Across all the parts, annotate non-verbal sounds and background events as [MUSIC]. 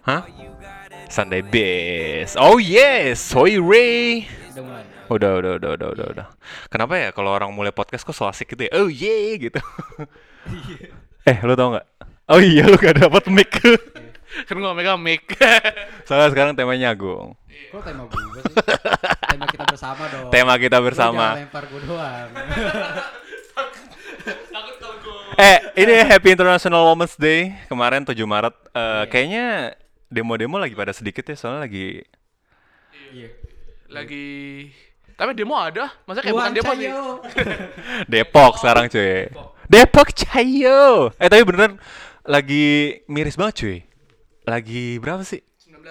Hah? Sunday Best. Oh yes, Soy Ray. Udah. Udah, udah, udah, udah, udah. Kenapa ya kalau orang mulai podcast kok so asik gitu ya? Oh yeah gitu. eh, lu tau nggak? Oh iya, lu gak dapet mic. kan gua megang mic [LAUGHS] Soalnya sekarang temanya Agung. Kok tema gue sih? tema kita bersama dong. Tema kita Lu bersama. jangan lempar gue doang. [LAUGHS] Eh, ini Happy International Women's Day kemarin 7 Maret. Eh, Kayaknya demo-demo lagi pada sedikit ya, soalnya lagi Iya. lagi tapi demo ada masa kayak bukan Uang demo sih. [LAUGHS] Depok sekarang cuy. Depok Cayo. Eh tapi beneran lagi miris banget cuy. Lagi berapa sih? 19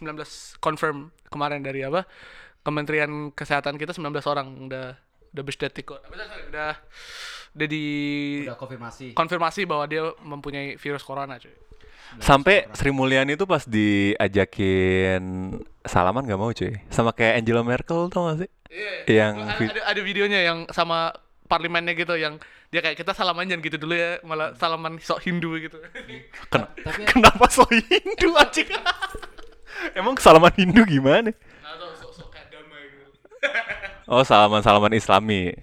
19 confirm kemarin dari apa Kementerian Kesehatan kita 19 orang udah udah berstatik kok udah udah di Udah konfirmasi. konfirmasi bahwa dia mempunyai virus corona cuy Sampai Sri Mulyani tuh pas diajakin salaman gak mau cuy. Sama kayak Angela Merkel tau gak sih? Yang ada, vi- ada, ada videonya yang sama parlemennya gitu yang dia kayak kita salaman jangan gitu dulu ya malah salaman sok Hindu gitu Ken- [LAUGHS] Tapi kenapa so Hindu anjing? [LAUGHS] Emang salaman Hindu gimana? nah tuh sok sok kayak damai gitu Oh salaman-salaman Islami.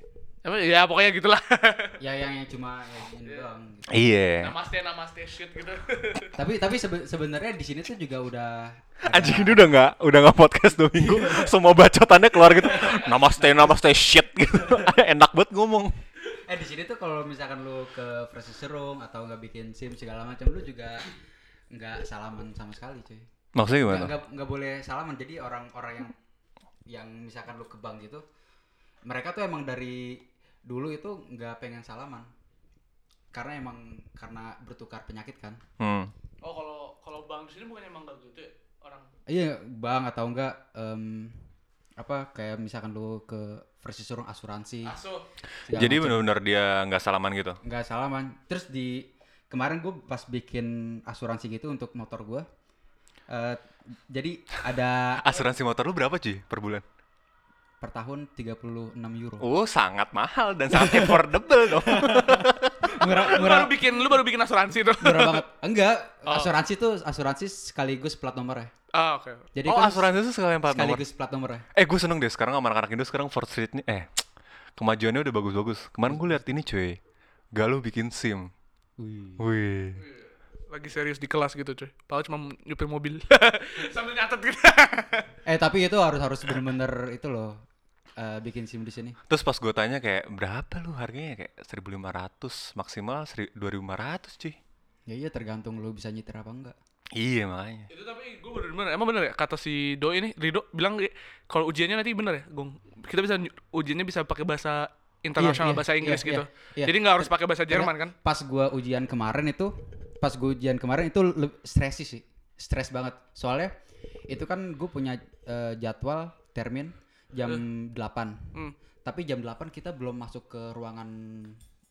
Ya pokoknya gitulah [LAUGHS] ya yang yang cuma yang ini doang. gitu. Iya. namaste namaste shit gitu [LAUGHS] Tapi tapi sebe- sebenarnya di sini tuh juga udah ada- Anjing ini udah nggak udah nggak podcast dua minggu, [LAUGHS] semua bacotannya keluar gitu. Namaste, namaste shit gitu. Enak banget ngomong. Eh di sini tuh kalau misalkan lu ke Fresh Serung atau nggak bikin SIM segala macam lu juga nggak salaman sama sekali cuy. Maksudnya Nggak gimana? nggak nggak boleh salaman. Jadi orang-orang yang yang misalkan lu ke bank gitu, mereka tuh emang dari dulu itu nggak pengen salaman. Karena emang karena bertukar penyakit kan. Hmm. oh kalau kalau bang di sini bukannya emang gak gitu ya orang Iya, bang atau enggak em, apa kayak misalkan lu ke Fresh Serung asuransi. Jadi benar-benar dia nggak salaman gitu. nggak salaman terus di kemarin gue pas bikin asuransi gitu untuk motor gue eh jadi ada [LAUGHS] Asuransi motor lu berapa cuy per bulan? Per tahun 36 euro Oh sangat mahal dan sangat affordable dong. [LAUGHS] murah lu murah baru bikin lu baru bikin asuransi tuh murah banget [LAUGHS] enggak Oh. asuransi tuh asuransi sekaligus plat nomor ya ah oke jadi oh kan asuransi itu sekalian plat nomor. sekaligus plat nomor ya Eh gue seneng deh sekarang sama anak-anak Indo sekarang Ford Street nih eh kemajuannya udah bagus-bagus. Kemarin gue liat ini cuy. Galuh bikin SIM. Wih. lagi serius di kelas gitu cuy Paul cuma nyupir mobil [LAUGHS] sambil nyatet gitu eh tapi itu harus harus bener-bener itu loh eh, bikin sim di sini Terus pas gue tanya kayak berapa lu harganya kayak 1500 maksimal seri- 2500 cuy. ya iya tergantung lu bisa nyetir apa enggak Iya makanya. itu tapi gue bener bener emang bener ya kata si Do ini Rido bilang kalau ujiannya nanti bener ya Gong kita bisa ny- ujiannya bisa pakai bahasa internasional iya, bahasa iya, Inggris iya, gitu iya. jadi nggak harus pakai bahasa Jerman Karena kan Pas gua ujian kemarin itu, pas gua ujian kemarin itu stresi sih, stres banget. Soalnya itu kan gue punya eh, jadwal termin jam 8 Hmm. Tapi jam 8 kita belum masuk ke ruangan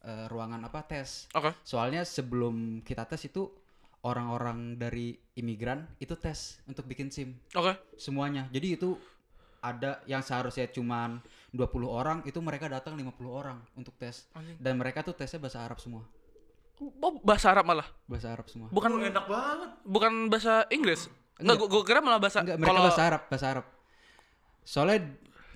eh, ruangan apa tes. oke Soalnya sebelum kita tes itu orang-orang dari imigran itu tes untuk bikin SIM oke semuanya. Jadi itu ada yang seharusnya cuman 20 orang itu mereka datang 50 orang untuk tes. Anjing. Dan mereka tuh tesnya bahasa Arab semua. oh bahasa Arab malah Bahasa Arab semua. bukan enak banget bukan bahasa Inggris Enggak, gue kira malah bahasa Enggak, mereka kalau bahasa Arab, bahasa Arab. Soalnya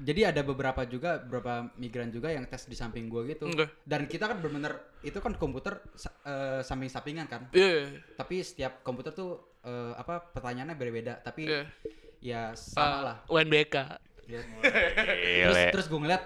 jadi ada beberapa juga beberapa migran juga yang tes di samping gua gitu. Oke. Dan kita kan bener-bener itu kan komputer sa- eh, samping-sampingan kan. Iya, iya, iya. Tapi setiap komputer tuh eh, apa pertanyaannya beda-beda, tapi Iya. ya sama Ah, lah. UNBK Ya. [LAUGHS] terus terus gue ngeliat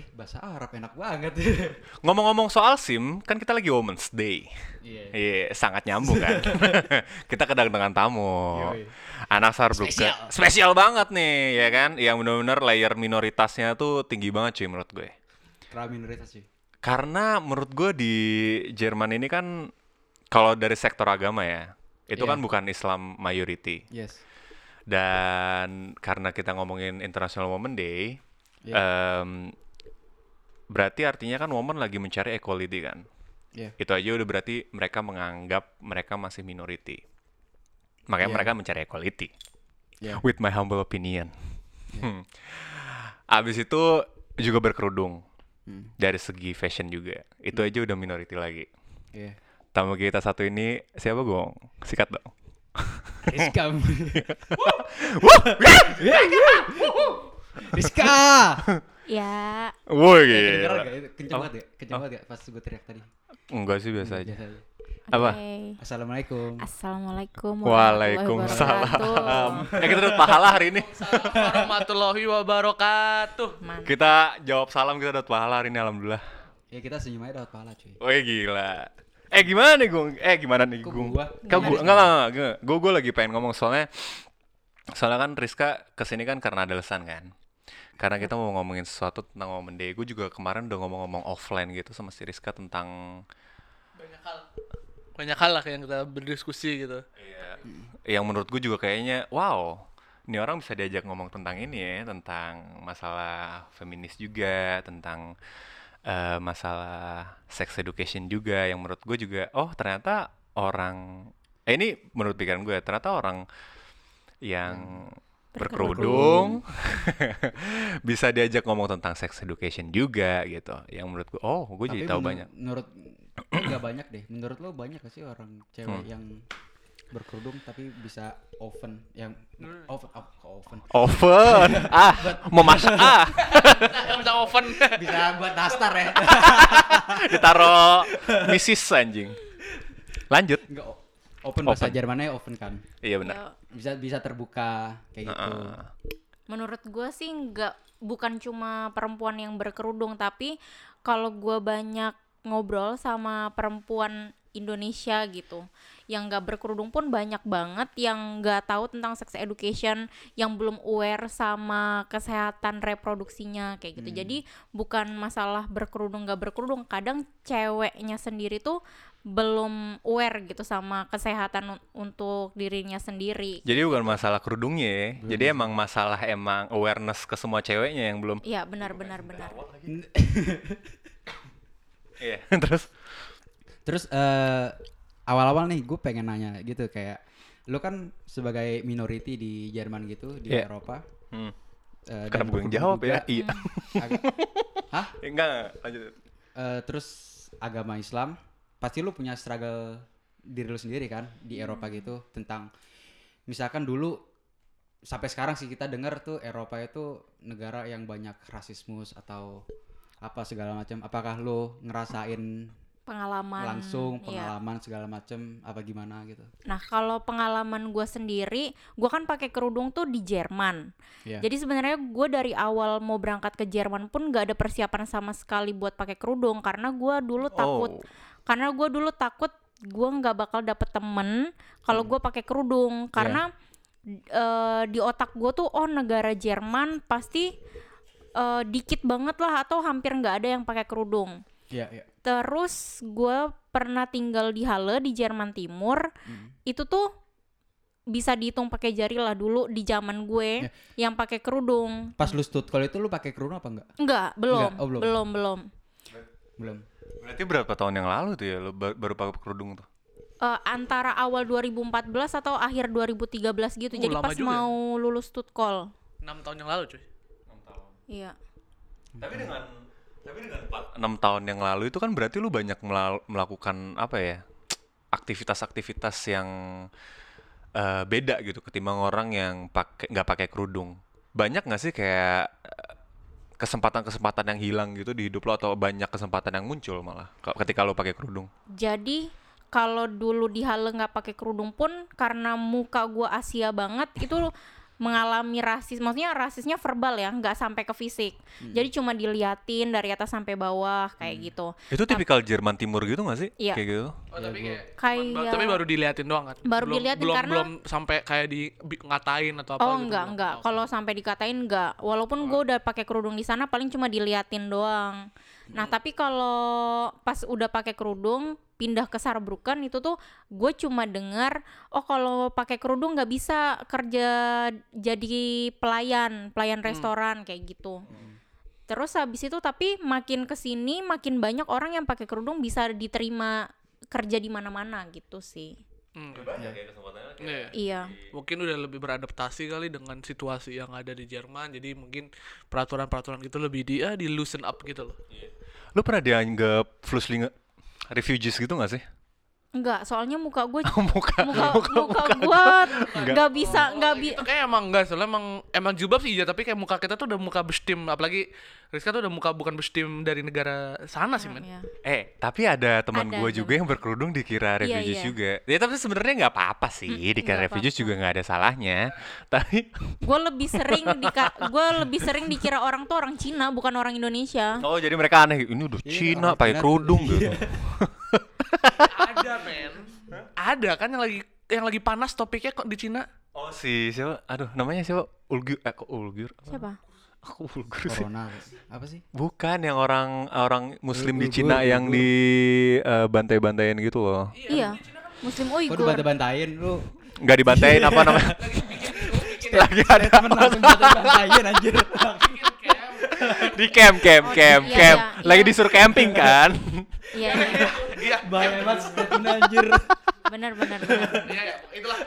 eh bahasa Arab enak banget. [LAUGHS] Ngomong-ngomong soal SIM, kan kita lagi Women's Day. Iya. Iya, sangat nyambung kan. [LAUGHS] kita kedatangan tamu. Yoi. Anak Sarbruk. Spesial. Spesial banget nih, ya kan? Yang benar-benar layer minoritasnya tuh tinggi banget cuy menurut gue. Terlalu minoritas sih. Karena menurut gue di Jerman ini kan kalau dari sektor agama ya, itu Iya. kan bukan Islam majority. Yes. Dan karena kita ngomongin International Women Day, Iya. em, berarti artinya kan woman lagi mencari equality kan. Iya. Itu aja udah berarti mereka menganggap mereka masih minority. Makanya Iya. mereka mencari equality. Iya. With my humble opinion. Hmm. Abis itu juga berkerudung. Hmm. Dari segi fashion juga. Itu aja udah minority lagi. Iya. Tamu kita satu ini siapa gong? Sikat dong. [LAUGHS] Rizka. Rizka. [LAUGHS] [LAUGHS] Ya, Woi Kedengeran gila. gak? itu? Kenceng banget ya? Kenceng banget ya pas gue teriak tadi. Enggak sih biasa aja. Biasa aja. Apa? Assalamualaikum. Assalamualaikum warahmatullahi Waalaikumsalam. Eh [LAUGHS] kita dapat pahala hari ini. warahmatullahi wabarakatuh. Kita jawab salam kita dapat pahala hari ini alhamdulillah. Ya kita senyum aja dapat pahala cuy. Woi gila. Eh gimana nih Gung? Eh gimana nih Gung? gua? Kau gua sih? enggak enggak enggak. Gue gue lagi pengen ngomong soalnya soalnya kan Rizka ke sini kan karena ada alasan kan. Karena kita mau ngomongin sesuatu tentang momen day. Gue juga kemarin udah ngomong-ngomong offline gitu sama si Rizka tentang banyak hal. Banyak hal lah yang kita berdiskusi gitu. Yang menurut gue juga kayaknya wow ini orang bisa diajak ngomong tentang ini ya tentang masalah feminis juga tentang eh, masalah sex education juga. Yang menurut gue juga oh ternyata orang eh ini menurut pikiran gue ternyata orang yang berkerudung. [LAUGHS] Bisa diajak ngomong tentang sex education juga gitu. Yang menurut gue oh gue jadi tahu banyak. Menurut nggak banyak deh. Menurut lo banyak gak sih orang cewek Hmm. yang berkerudung tapi bisa oven? Yang oven oh, oven. Oven? [LAUGHS] Ah mau masak? [LAUGHS] Ah. Yang minta oven. Bisa buat nastar ya. Ditaro misis anjing. Lanjut. Enggak open bahasa Open. Jermannya oven kan? Iya benar. Ya, bisa bisa terbuka kayak gitu. Menurut gue sih nggak bukan cuma perempuan yang berkerudung tapi kalau gue banyak ngobrol sama perempuan Indonesia gitu yang nggak berkerudung pun banyak banget yang nggak tahu tentang sex education yang belum aware sama kesehatan reproduksinya kayak gitu. Jadi bukan masalah berkerudung nggak berkerudung kadang ceweknya sendiri tuh belum aware gitu sama kesehatan un- untuk dirinya sendiri. Jadi bukan masalah kerudungnya ya. Jadi emang masalah emang awareness ke semua ceweknya yang belum. Iya benar benar benar. [LAUGHS] iya [LAUGHS] terus? Terus eh, awal-awal nih gue pengen nanya gitu kayak lo kan sebagai minority di Jerman gitu di Iya. Eropa hmm. eh, dan kenapa gue yang jawab ya? iya. Agak- [LAUGHS] hah? Enggak enggak, lanjut. Eh, terus agama Islam pasti lu punya struggle diri lu sendiri kan di Eropa gitu tentang misalkan dulu sampai sekarang sih kita dengar tuh Eropa itu negara yang banyak rasismus atau apa segala macam apakah lu ngerasain Pengalaman langsung iya. pengalaman segala macam apa gimana gitu Nah kalau pengalaman gue sendiri, gue kan pakai kerudung tuh di Jerman. Iya. Jadi sebenarnya gue dari awal mau berangkat ke Jerman pun gak ada persiapan sama sekali buat pakai kerudung karena gue dulu takut. Oh. Karena gue dulu takut gue nggak bakal dapet temen kalau gue pakai kerudung karena eh, di otak gue tuh oh negara Jerman pasti eh, dikit banget lah atau hampir nggak ada yang pakai kerudung. Iya, iya. Terus gue pernah tinggal di Halle di Jerman Timur. Itu tuh bisa dihitung pakai jari lah dulu di zaman gue yang pakai kerudung. Pas lu stutkol itu lu pakai kerudung apa enggak? Enggak, belum, Enggak, oh, belum. belum, belum. Belum. Berarti berapa tahun yang lalu tuh ya lo ba- baru pakai kerudung tuh Eh, antara awal 2014 atau akhir 2013 gitu. Oh, Jadi pas juga ya. mau lulus tutkol. 6 tahun yang lalu cuy Iya. tapi dengan tapi dengan enam tahun yang lalu itu kan berarti lu banyak melal- melakukan apa ya aktivitas-aktivitas yang eh, beda gitu ketimbang orang yang pakai nggak pakai kerudung banyak nggak sih kayak kesempatan-kesempatan yang hilang gitu di hidup lo atau banyak kesempatan yang muncul malah ke- ketika lo pakai kerudung? Jadi kalau dulu di Halle nggak pakai kerudung pun karena muka gua Asia banget itu mengalami rasis, maksudnya rasisnya verbal ya, nggak sampai ke fisik. Jadi cuma diliatin dari atas sampai bawah kayak gitu. itu tipikal Jerman Timur gitu nggak sih Iya. kayak gitu oh tapi kayak Kayak- ba- tapi baru diliatin doang kan Baru belum, diliatin belum, karena- belum sampai kayak di ngatain atau apa Oh gitu enggak enggak, Oh. kalau sampai dikatain enggak. Walaupun gue udah pakai kerudung di sana paling cuma diliatin doang. Nah tapi kalau pas udah pakai kerudung pindah ke Saarbrücken itu tuh gue cuma dengar oh kalau pakai kerudung nggak bisa kerja jadi pelayan pelayan restoran kayak gitu. Terus habis itu tapi makin ke sini makin banyak orang yang pakai kerudung bisa diterima kerja di mana-mana gitu sih. Hmm. banyak ya kesempatannya Iya. Iya. mungkin udah lebih beradaptasi kali dengan situasi yang ada di Jerman jadi mungkin peraturan-peraturan gitu lebih di ah, di loosen up gitu loh Lu pernah dianggap Fluslinge refugees gitu gak sih? Enggak, soalnya muka gue [LAUGHS] muka muka muka, muka gue [LAUGHS] nggak bisa nggak bi Itu kayak emang enggak soalnya emang emang jilbab sih iya tapi kayak muka kita tuh udah muka bestim apalagi Rizka tuh udah muka bukan bestim dari negara sana sih men. ya. Eh, tapi ada teman gue juga yang berkerudung dikira Iya, refugees iya. juga. Ya tapi sebenarnya nggak apa-apa sih, dikira nggak refugees apa-apa. juga nggak ada salahnya. Tapi gue lebih sering dika gue lebih sering dikira orang tuh orang Cina bukan orang Indonesia oh jadi mereka aneh, ini udah Iya, Cina pakai kerudung gitu. [LAUGHS] ada kan yang lagi yang lagi panas topiknya kok di Cina. Oh si siapa? Aduh namanya siapa? Ulgur? Eh kok Ulgur? Apa? siapa Aku Ulgur sih. Corona apa sih? Bukan yang orang orang Muslim di Ulgur, Cina yang Ulgur. di eh, bantai-bantaiin gitu loh. iya Muslim Kok lu Uighur bantah-bantahin lu? Nggak dibantain apa namanya? Lagi ada Temen langsung bantah-bantahin anjir. [LAUGHS] di camp camp Oh, camp iya, camp. iya, Lagi iya. disuruh camping kan? iya iya. Iya. Bahaya banget anjir. benar benar benar Iya, iya, itulah.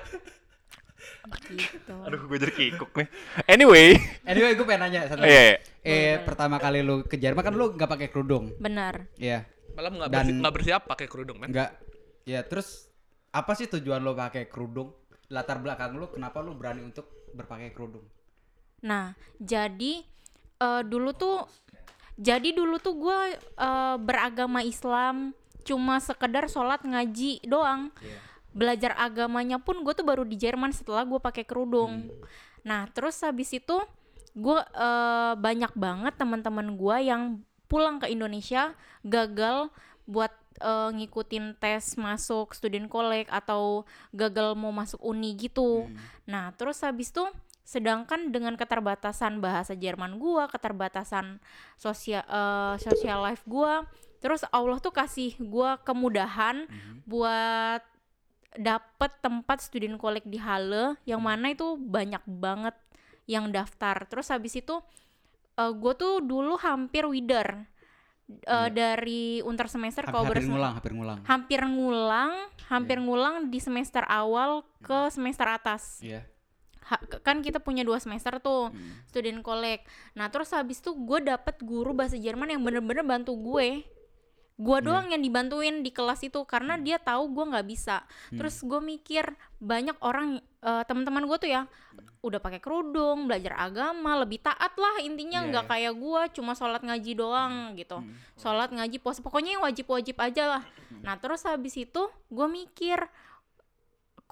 gitu Aduh gue jadi kikuk nih. Anyway, Anyway, gue pengen nanya satu. Iya, iya. Eh, pertama kali lu ke Jerman kan lu nggak pakai kerudung. benar Iya. Malah nggak Dan- bersi- nggak bersiap pakai kerudung men. Enggak. Ya, terus apa sih tujuan lo pakai kerudung? Latar belakang lu kenapa lu berani untuk berpakai kerudung? Nah, jadi eh, dulu tuh jadi dulu tuh gue beragama Islam cuma sekedar sholat ngaji doang. Belajar agamanya pun gue tuh baru di Jerman setelah gue pakai kerudung. Nah, terus habis itu gue eh, banyak banget teman-teman gue yang pulang ke Indonesia gagal buat eh, ngikutin tes masuk student college atau gagal mau masuk uni gitu. Nah, terus habis itu sedangkan dengan keterbatasan bahasa Jerman gua, keterbatasan sosial eh, social life gua, terus Allah tuh kasih gua kemudahan buat dapet tempat student college di Halle yang mana itu banyak banget yang daftar. Terus habis itu eh, gua tuh dulu hampir wider eh, dari unter semester kalau hampir ngulang, hampir ngulang. hampir ngulang, hampir ngulang di semester awal ke semester atas. Iya. Ha- kan kita punya dua semester tuh student college. Nah terus habis itu gue dapet guru bahasa Jerman yang bener-bener bantu gue. Gue doang yang dibantuin di kelas itu karena dia tahu gue nggak bisa. Terus gue mikir banyak orang eh, teman-teman gue tuh ya udah pakai kerudung, belajar agama, lebih taat lah intinya Iya, nggak iya. kayak gue cuma sholat ngaji doang gitu. Sholat ngaji puasa pokoknya yang wajib-wajib aja lah. Nah terus habis itu gue mikir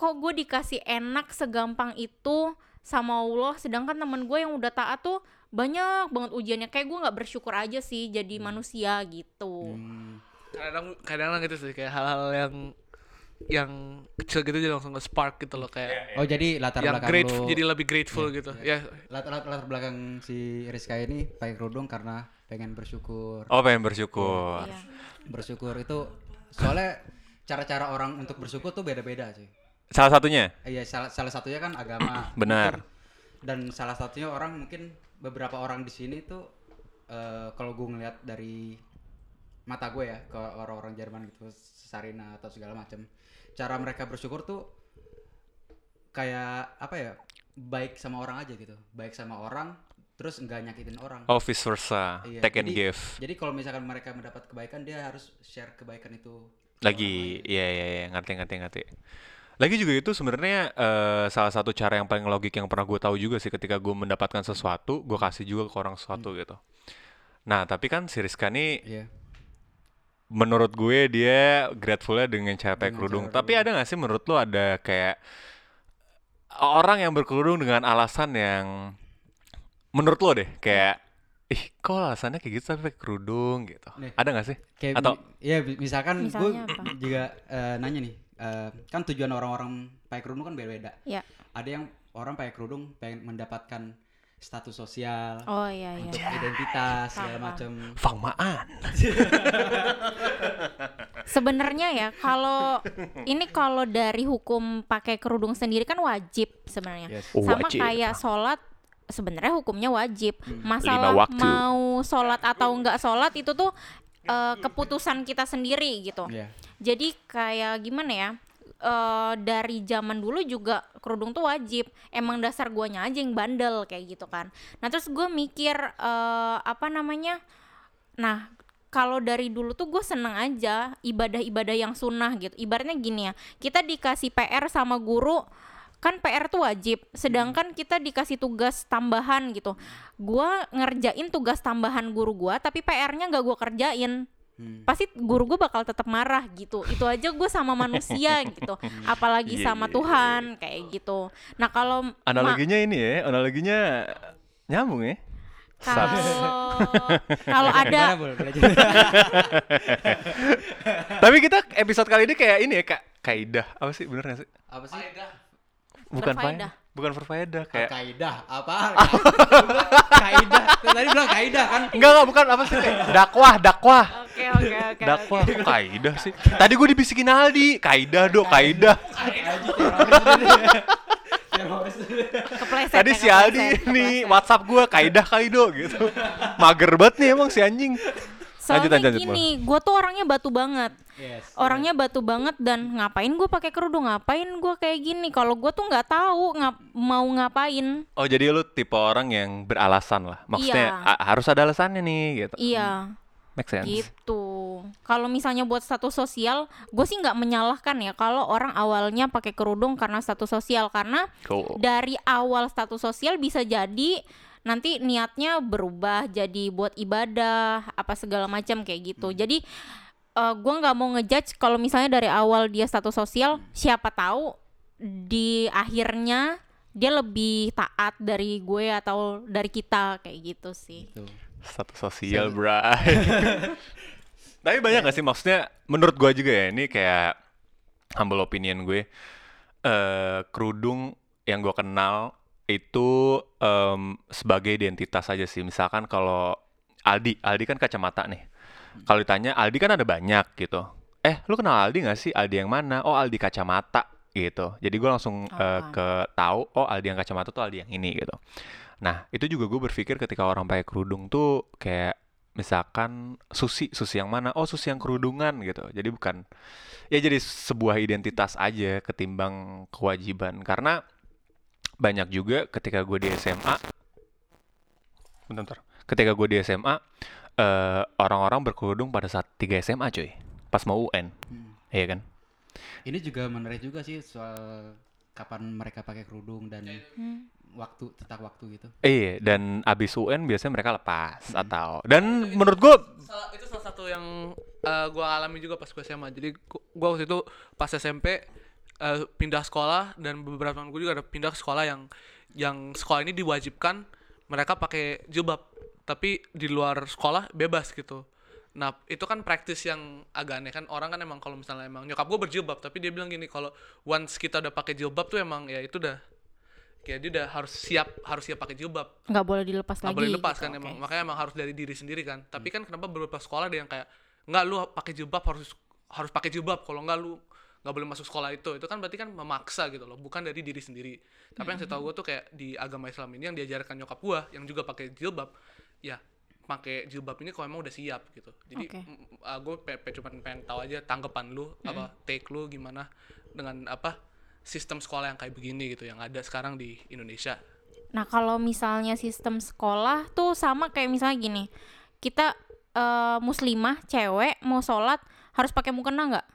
kok gue dikasih enak segampang itu sama Allah sedangkan temen gue yang udah taat tuh banyak banget ujiannya kayak gue nggak bersyukur aja sih jadi manusia gitu Hmm. Kadang kadang gitu sih kayak hal-hal yang yang kecil gitu jadi langsung nge-spark gitu loh kayak Oh, jadi latar yang belakang grateful lu jadi lebih grateful gitu. Ya, latar, latar, latar belakang si Rizka ini pakai kerudung karena pengen bersyukur. Oh pengen bersyukur. Iya. Bersyukur itu soalnya cara-cara orang untuk bersyukur tuh beda-beda sih. Salah satunya, Iya, salah, salah satunya kan agama. [CLEARS THROAT] benar. Dan salah satunya orang mungkin beberapa orang di sini tuh eh, kalau gue ngeliat dari mata gue ya ke orang-orang Jerman gitu, Sarina atau segala macam, cara mereka bersyukur tuh kayak apa ya? Baik sama orang aja gitu, baik sama orang, terus nggak nyakitin orang. Oh vice versa, Iya, take and jadi- give. Jadi kalau misalkan mereka mendapat kebaikan, dia harus share kebaikan itu. Lagi, iya iya iya, ngerti ngerti ngerti. Lagi juga itu sebenarnya eh, salah satu cara yang paling logik yang pernah gue tahu juga sih ketika gue mendapatkan sesuatu, gue kasih juga ke orang sesuatu gitu. Nah tapi kan si Rizka nih. Iya. menurut gue dia gratefulnya dengan cara pakai Dengan kerudung. cara Tapi ada gak sih menurut lo ada kayak orang yang berkerudung dengan alasan yang menurut lo deh kayak ih kok alasannya kayak gitu tapi pakai kerudung gitu. Nih. Ada gak sih? Kayak Atau mi- misalkan gue juga eh, nanya nih, eh, kan tujuan orang-orang pakai kerudung kan beda-beda. ya Ada yang orang pakai kerudung pengen mendapatkan status sosial, oh iya iya untuk identitas segala macam. Fangmaan. sebenarnya ya kalau ini kalau dari hukum pakai kerudung sendiri kan wajib sebenarnya Yes. Oh, sama wajib. kayak sholat sebenarnya hukumnya wajib Lima masalah waktu. mau sholat atau enggak sholat itu tuh eh, keputusan kita sendiri gitu Iya. Jadi kayak gimana ya? eh dari zaman dulu juga kerudung tuh wajib. Emang dasar guanya aja yang bandel kayak gitu kan. Nah terus gue mikir eh apa namanya? Nah kalau dari dulu tuh gue seneng aja ibadah-ibadah yang sunnah gitu ibaratnya gini ya kita dikasih PR sama guru kan PR tuh wajib sedangkan kita dikasih tugas tambahan gitu gua ngerjain tugas tambahan guru gua tapi PR-nya nggak gua kerjain Hmm. pasti guru gue bakal tetap marah gitu itu aja gue sama manusia [LAUGHS] gitu apalagi Iya, sama iya, Tuhan kayak gitu nah kalau Analoginya ini ya, analoginya nyambung ya. Kalau [LAUGHS] ada. [LAUGHS] Tapi kita episode kali ini kayak ini ya, Kak. Kaidah. Apa sih bener gak sih? apa sih Bukan faedah. Bukan berfaedah kayak kaidah apa kaidah Tuh, tadi bilang kaidah kan Enggak, enggak, bukan apa sih? kayak Dakwah, dakwah. oke oke oke Dakwah, kok kaidah sih? Tadi gue dibisikin Aldi, kaidah dok, kaidah. Tadi ya, si Aldi ini kepleset. WhatsApp gue kaidah kaido gitu. Mager banget nih emang si anjing. Soalnya lanjut, lanjut, gini gue tuh orangnya batu banget yes orangnya batu banget dan ngapain gue pakai kerudung ngapain gue kayak gini kalau gue tuh nggak tahu ngap mau ngapain Oh jadi lu tipe orang yang beralasan lah. Maksudnya Iya. a- harus ada alasannya nih gitu. iya Make sense. gitu kalau misalnya buat status sosial gue sih nggak menyalahkan ya kalau orang awalnya pakai kerudung karena status sosial karena Cool. dari awal status sosial bisa jadi nanti niatnya berubah jadi buat ibadah apa segala macam kayak gitu. Jadi eh gue nggak mau ngejudge kalau misalnya dari awal dia status sosial siapa tahu di akhirnya dia lebih taat dari gue atau dari kita kayak gitu sih. Tuh. Status sosial, bray. [LAUGHS] Tapi banyak gak sih? Maksudnya menurut gua juga ya ini kayak humble opinion gue. Eh kerudung yang gua kenal itu em, sebagai identitas aja sih. Misalkan kalau Aldi, Aldi kan kacamata nih. Kalau ditanya Aldi kan ada banyak gitu. Eh, lu kenal Aldi gak sih? Aldi yang mana? Oh, Aldi kacamata gitu. Jadi gua langsung Ah. ke tahu oh Aldi yang kacamata tuh Aldi yang ini gitu. Nah, itu juga gue berpikir ketika orang pakai kerudung tuh kayak misalkan susi, susi yang mana? Oh, susi yang kerudungan gitu. Jadi bukan ya jadi sebuah identitas aja ketimbang kewajiban. Karena banyak juga ketika gue di SMA bentar, bentar. Ketika gue di SMA eh, orang-orang berkerudung pada saat 3 SMA cuy. Pas mau UN. Hmm. Iya kan? ini juga menarik juga sih soal kapan mereka pakai kerudung dan Hmm. waktu tetap waktu gitu Iya, dan abis UN biasanya mereka lepas atau dan menurut gue Salah- itu salah satu yang eh, gua alami juga pas gue SMA. Jadi gu- gua waktu itu pas SMP eh, pindah sekolah dan beberapa teman gue juga ada pindah ke sekolah yang yang sekolah ini diwajibkan mereka pakai jilbab, tapi di luar sekolah bebas gitu. Nah, itu kan praktis yang agak aneh kan orang kan emang kalau misalnya emang nyokap gue berjilbab, tapi dia bilang gini kalau once kita udah pakai jilbab tuh emang ya itu udah kayak dia udah harus siap harus siap pakai jilbab nggak boleh dilepas nggak lagi boleh lepas gitu, kan oke. emang makanya emang harus dari diri sendiri kan tapi kan kenapa beberapa sekolah ada yang kayak nggak lu pakai jilbab harus harus pakai jilbab kalau nggak lu nggak boleh masuk sekolah itu. Itu kan berarti kan memaksa gitu loh bukan dari diri sendiri. Tapi yang saya tahu gue tuh kayak di agama Islam ini yang diajarkan nyokap gue yang juga pakai jilbab ya pakai jilbab ini kalau emang udah siap gitu. Jadi Oke. gue pe, pe- cuman pengen tahu aja tanggapan lu apa take lu gimana dengan apa sistem sekolah yang kayak begini gitu yang ada sekarang di Indonesia. Nah kalau misalnya sistem sekolah tuh sama kayak misalnya gini, kita eh, muslimah cewek mau sholat harus pakai mukena nggak?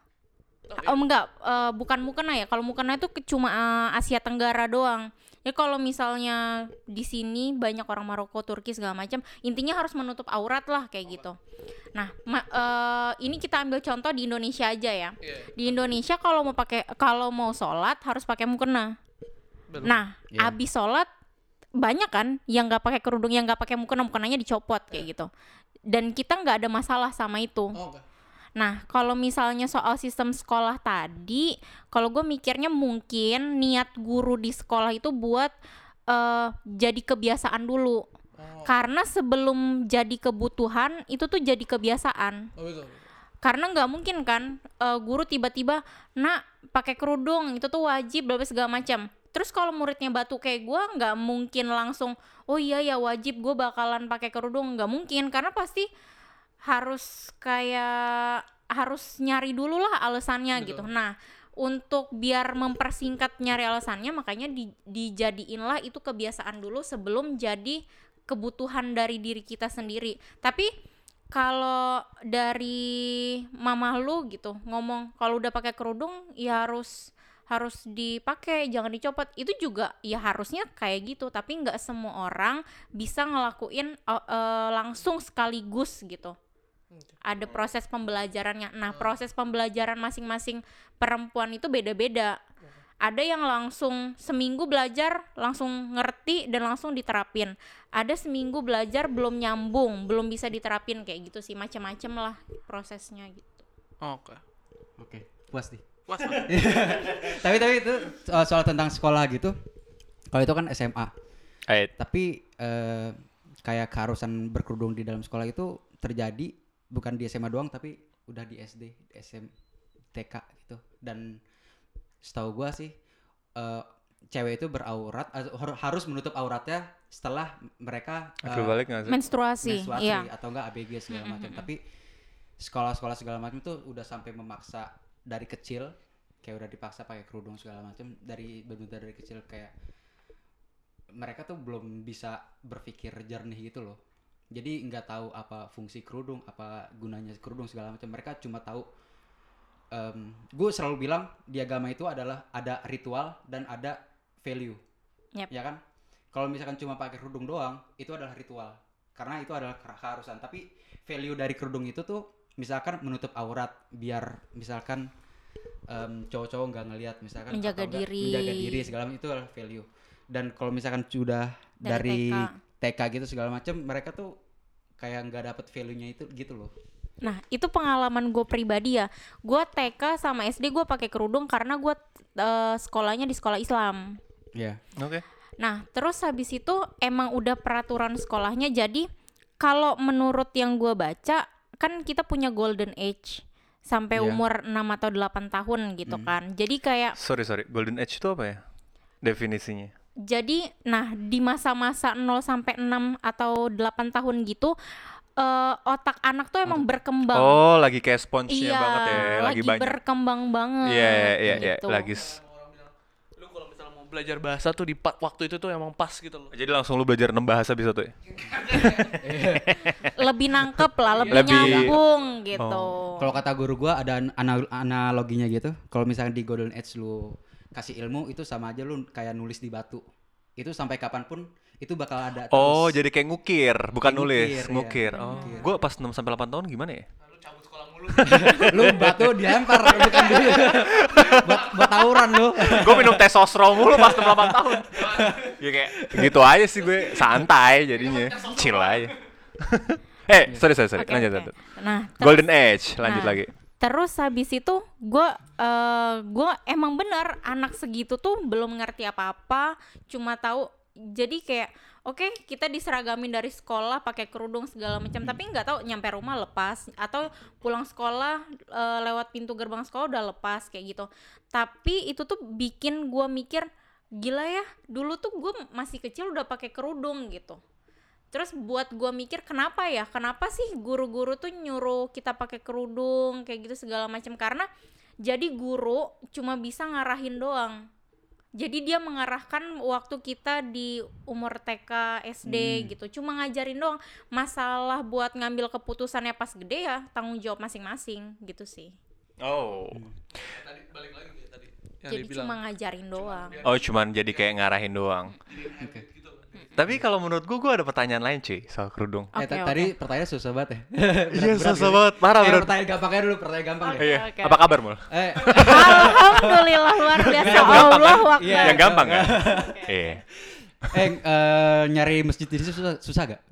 Oh enggak, eh, bukan mukena ya. Kalau mukena itu cuma eh, Asia Tenggara doang. Ya kalau misalnya di sini banyak orang Maroko, Turki segala macam, intinya harus menutup aurat lah kayak gitu. Nah, ma- eh, ini kita ambil contoh di Indonesia aja ya. Iya. Di Indonesia kalau mau pakai kalau mau sholat harus pakai mukena. Betul. Nah, Iya. abis sholat banyak kan yang nggak pakai kerudung, yang nggak pakai mukena, mukenanya dicopot kayak gitu. Dan kita nggak ada masalah sama itu. oh enggak Nah, kalau misalnya soal sistem sekolah tadi, kalau gue mikirnya mungkin niat guru di sekolah itu buat eh, jadi kebiasaan dulu. Karena sebelum jadi kebutuhan itu tuh jadi kebiasaan. oh betul Karena nggak mungkin kan eh, guru tiba-tiba, nak pakai kerudung itu tuh wajib, bla segala macam. Terus kalau muridnya batu kayak gue, nggak mungkin langsung, oh iya ya wajib gue bakalan pakai kerudung, nggak mungkin karena pasti harus kayak harus nyari dulu lah alasannya Betul. gitu. Nah, untuk biar mempersingkat nyari alasannya makanya di, dijadiinlah itu kebiasaan dulu sebelum jadi kebutuhan dari diri kita sendiri. Tapi kalau dari mama lu gitu ngomong kalau udah pakai kerudung ya harus harus dipakai jangan dicopot itu juga ya harusnya kayak gitu tapi nggak semua orang bisa ngelakuin uh, uh, langsung sekaligus gitu ada proses pembelajarannya nah proses pembelajaran masing-masing perempuan itu beda-beda ada yang langsung seminggu belajar langsung ngerti dan langsung diterapin ada seminggu belajar belum nyambung belum bisa diterapin kayak gitu sih macam-macam lah prosesnya gitu Oke. Oke, puas nih. Puas, [LAUGHS] tapi tapi itu soal, soal tentang sekolah gitu. Kalau itu kan SMA. Ait. Tapi eh, kayak keharusan berkerudung di dalam sekolah itu terjadi bukan di SMA doang tapi udah di SD, di SM, TK gitu. Dan setahu gua sih eh, cewek itu beraurat har- harus menutup auratnya setelah mereka Aku balik sih? menstruasi, menstruasi iya atau enggak ABG segala macam. Tapi sekolah-sekolah segala macam tuh udah sampai memaksa dari kecil kayak udah dipaksa pakai kerudung segala macam dari benar dari kecil kayak mereka tuh belum bisa berpikir jernih gitu loh. Jadi nggak tahu apa fungsi kerudung, apa gunanya kerudung segala macam. Mereka cuma tahu gue selalu bilang di agama itu adalah ada ritual dan ada value Yep. ya kan kalau misalkan cuma pakai kerudung doang itu adalah ritual karena itu adalah ke- keharusan tapi value dari kerudung itu tuh misalkan menutup aurat biar misalkan em, cowok-cowok nggak ngelihat misalkan Menjaga diri. menjaga diri segala macam itu adalah value dan kalau misalkan sudah Dari dari, TK. Gitu segala macam mereka tuh kayak nggak dapet value-nya itu gitu loh Nah, itu pengalaman gue pribadi ya. Gue TK sama SD gue pakai kerudung karena gue eh, sekolahnya di sekolah Islam. ya Oke. Nah, terus habis itu emang udah peraturan sekolahnya. Jadi kalau menurut yang gue baca, kan kita punya golden age sampai Iya. umur 6 atau 8 tahun gitu kan. Jadi kayak Sorry sorry, golden age itu apa ya? Definisinya. Jadi nah di masa-masa 0 sampai 6 atau 8 tahun gitu eh, otak anak tuh emang berkembang. Oh, lagi kayak sponge-nya iya, banget ya, lagi, lagi banyak. berkembang banget. Iya iya iya, iya, gitu. lagi. s- Orang bilang, lu kalau misalnya mau belajar bahasa tuh di waktu itu tuh emang pas gitu loh. Jadi langsung lu belajar 6 bahasa bisa tuh ya? [LAUGHS] lebih nangkep lah, lebih, Lebih- nyambung gitu. Kalau kata guru gua ada an- ana- analoginya gitu. Kalau misalnya di Golden Age lu kasih ilmu itu sama aja lu kayak nulis di batu. Itu sampai kapan pun itu bakal ada Oh, terus. jadi kayak ngukir, bukan Kayak nulis, ngukir, iya. ngukir. Oh, gua pas 6 sampai 8 tahun gimana ya? Lu cabut sekolah mulu. [LAUGHS] lu batu dilempar bukan dulu. [LAUGHS] buat buat tawuran lu. gue minum testosteron mulu pas 8 tahun. [LAUGHS] ya kayak gitu aja sih gue, santai jadinya, chill aja. eh, sorry sorry sorry, Oke, lanjut lanjut. Nah, terus- Golden Age, lanjut Nah, lagi. Terus habis itu gue eh gua emang bener anak segitu tuh belum ngerti apa-apa, cuma tahu jadi kayak oke kita diseragamin dari sekolah pakai kerudung segala macam tapi nggak tahu nyampe rumah lepas atau pulang sekolah eh, lewat pintu gerbang sekolah udah lepas kayak gitu. Tapi itu tuh bikin gua mikir gila ya dulu tuh gue masih kecil udah pakai kerudung gitu. Terus buat gua mikir kenapa ya? Kenapa sih guru-guru tuh nyuruh kita pakai kerudung kayak gitu segala macam karena jadi guru cuma bisa ngarahin doang. Jadi dia mengarahkan waktu kita di umur TK, SD gitu. Cuma ngajarin doang. Masalah buat ngambil keputusannya pas gede ya tanggung jawab masing-masing gitu sih. Oh. tadi balik lagi ya tadi. Yang jadi dibilang. cuma ngajarin doang. Oh, cuman jadi kayak ngarahin doang. Oke. Tapi kalau menurut gue, gue ada pertanyaan lain cuy soal kerudung. eh, Oke, ta- oke. tadi pertanyaan susah banget ya. [LAUGHS] Iya, susah banget. Parah, Eh, berat. pertanyaan gampangnya dulu, pertanyaan gampang deh. Iya. oke, Apa kabar mul? Eh, Alhamdulillah luar biasa Gampang Allah kan? Akbar. Iya. Yang gampang kan? Iya. eh eh, nyari masjid di sini susah, susah gak? [LAUGHS]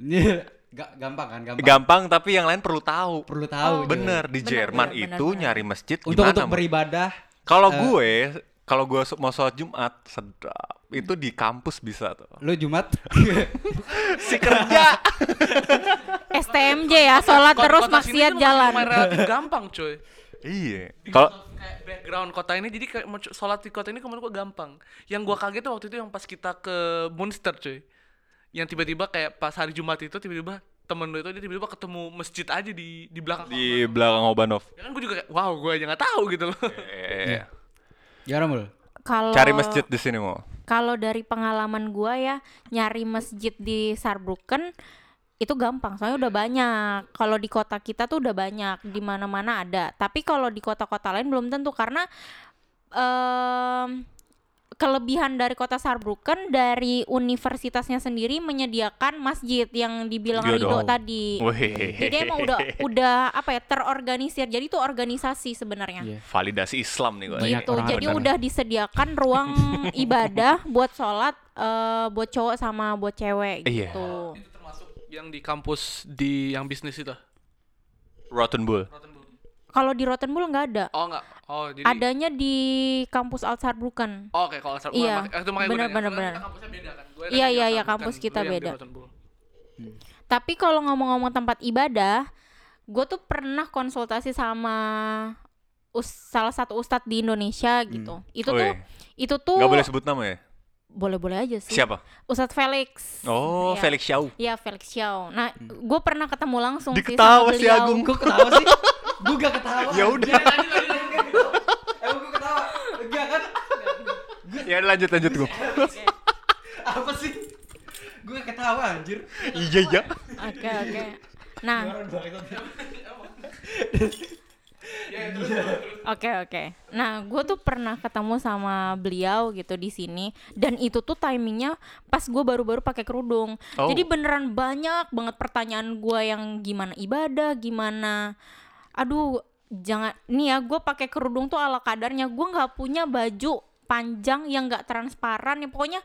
Ga- gampang kan, gampang. Gampang tapi yang lain perlu tahu. Perlu tahu. gitu. Bener di Bener, Jerman bener, itu bener. nyari masjid Untuk gimana? untuk beribadah Kalau eh, gue, kalau gue su- mau sholat Jumat sedap. Itu di kampus bisa tuh. lu Jumat [LAUGHS] Si kerja. [LAUGHS] STMJ ya, sholat Kota- terus maksiat jalan. relatif gampang cuy. iya. Kalau kayak background kota ini jadi kayak mau sholat di kota ini menurut gua gampang. Yang gua kaget tuh waktu itu yang pas kita ke Munster cuy. Yang tiba-tiba kayak pas hari Jumat itu tiba-tiba temen lu itu dia tiba-tiba ketemu masjid aja di di belakang. di belakang Obanov. Ya kan gua juga kayak wow gua aja nggak tahu gitu loh. Eh, Gimana mul? Kalau Cari masjid di sini mau. Kalau dari pengalaman gua ya nyari masjid di Saarbrücken itu gampang soalnya udah banyak kalau di kota kita tuh udah banyak di mana-mana ada tapi kalau di kota-kota lain belum tentu karena em, kelebihan dari kota Saarbrücken dari universitasnya sendiri menyediakan masjid yang dibilang Iya Rido tadi Wih. jadi emang udah udah apa ya terorganisir jadi itu organisasi sebenarnya Iya. validasi Islam nih gue. Gitu orang jadi benar. udah disediakan ruang [LAUGHS] ibadah buat sholat eh, buat cowok sama buat cewek Iya. gitu Itu termasuk yang di kampus di yang bisnis itu. Rotten Bull. Kalau di Rottenbull nggak ada Oh enggak. Oh jadi adanya di kampus Al Saarbrücken Oh, Oke, kalau Sar- Iya. mak- itu makanya Bener, gue bener, bener. kampusnya beda kan. Gue Iya, iya, iya, kampus kita beda. Rottenbull. tapi kalau ngomong-ngomong tempat ibadah gue tuh pernah konsultasi sama us- salah satu ustadz di Indonesia gitu itu tuh Wih. itu tuh Gak boleh sebut nama ya? Boleh-boleh aja sih Siapa? Ustadz Felix Oh, Iya. Felix Xiao. Iya Felix Xiao. Nah, gue pernah ketemu langsung sih Diketawa sama si. Agung. Kok ketawa sih? [LAUGHS] Gue gak ketawa. Ya udah. Emang gue ketawa? Enggak kan? Ya lanjut lanjut gue. [LAUGHS] Apa sih? Gue gak ketawa anjir. iya iya. Oke oke. Nah, oke oke. Nah, gue tuh pernah ketemu sama beliau gitu di sini dan itu tuh timingnya pas gue baru-baru pakai kerudung. Oh. Jadi beneran banyak banget pertanyaan gue yang gimana ibadah, gimana. Aduh, jangan. Nih ya, gue pakai kerudung tuh ala kadarnya. Gue nggak punya baju panjang yang nggak transparan ya pokoknya